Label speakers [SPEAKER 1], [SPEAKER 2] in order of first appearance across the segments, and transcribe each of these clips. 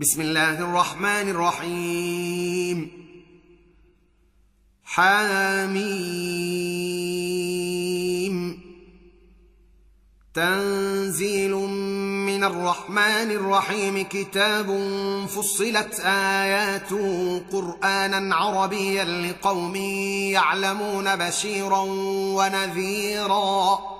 [SPEAKER 1] بسم الله الرحمن الرحيم حميم تنزيل من الرحمن الرحيم كتاب فصلت اياته قرانا عربيا لقوم يعلمون بشيرا ونذيرا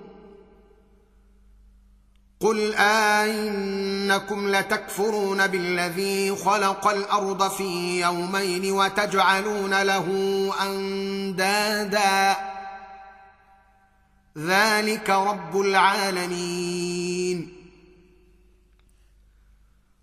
[SPEAKER 1] قل أئنكم لتكفرون بالذي خلق الأرض في يومين وتجعلون له أندادا ذلك رب العالمين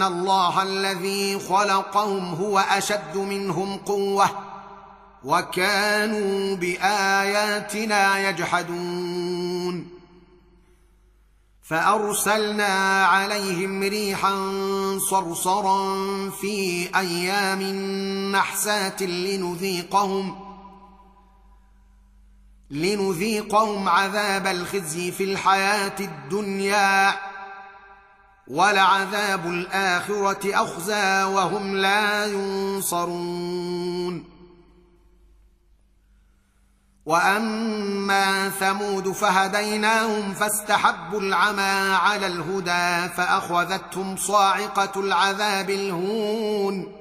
[SPEAKER 1] ان الله الذي خلقهم هو اشد منهم قوه وكانوا باياتنا يجحدون فارسلنا عليهم ريحا صرصرا في أيام نحسات لنذيقهم لنذيقهم عذاب الخزي في الحياة الدنيا ولعذاب الآخرة أخزى وهم لا ينصرون. وأما ثمود فهديناهم فاستحبوا العمى على الهدى فأخذتهم صاعقة العذاب الهون.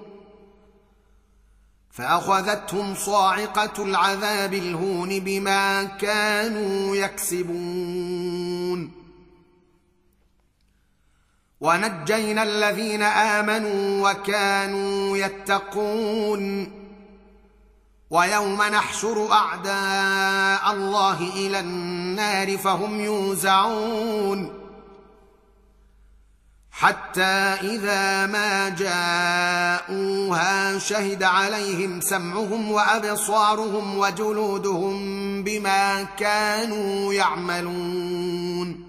[SPEAKER 1] فأخذتهم صاعقة العذاب الهون بما كانوا يكسبون. ونجينا الذين آمنوا وكانوا يتقون. ويوم نحشر أعداء الله إلى النار فهم يوزعون. حتى إذا ما جاءوها شهد عليهم سمعهم وأبصارهم وجلودهم بما كانوا يعملون.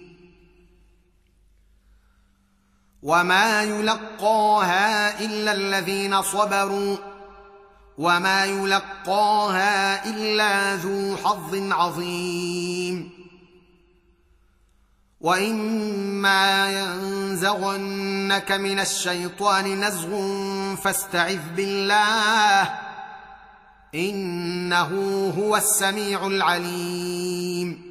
[SPEAKER 1] وما يلقاها الا الذين صبروا وما يلقاها الا ذو حظ عظيم واما ينزغنك من الشيطان نزغ فاستعذ بالله انه هو السميع العليم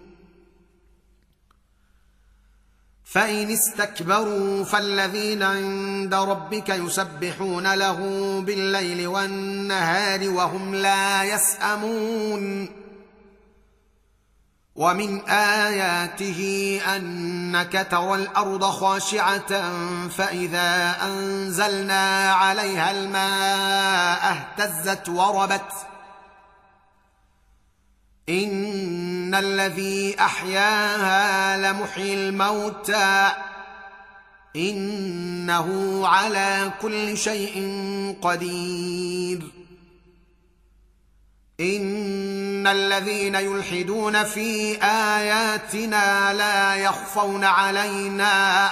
[SPEAKER 1] فإن استكبروا فالذين عند ربك يسبحون له بالليل والنهار وهم لا يسأمون. ومن آياته أنك ترى الأرض خاشعة فإذا أنزلنا عليها الماء اهتزت وربت. ان الذي احياها لمحيي الموتى انه على كل شيء قدير ان الذين يلحدون في اياتنا لا يخفون علينا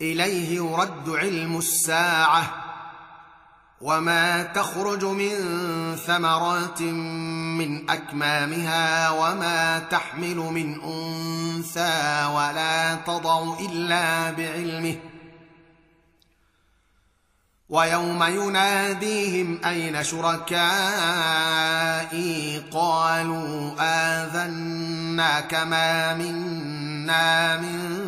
[SPEAKER 1] إليه يرد علم الساعة وما تخرج من ثمرات من أكمامها وما تحمل من أنثى ولا تضع إلا بعلمه ويوم يناديهم أين شركائي قالوا آذناك ما منا من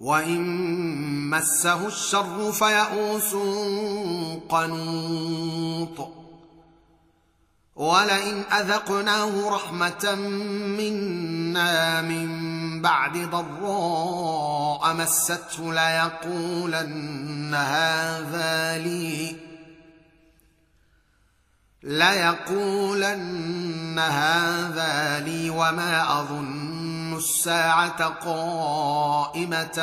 [SPEAKER 1] وان مسه الشر فيئوس قنوط ولئن اذقناه رحمه منا من بعد ضراء مسته ليقولن هذا لي ليقولن هذا لي وما اظن الساعة قائمة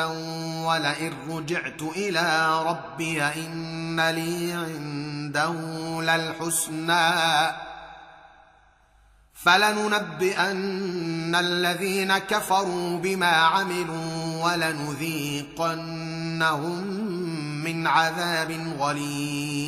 [SPEAKER 1] ولئن رجعت إلى ربي ان لي عنده للحسنى. فلننبئن الذين كفروا بما عملوا ولنذيقنهم من عذاب غليظ.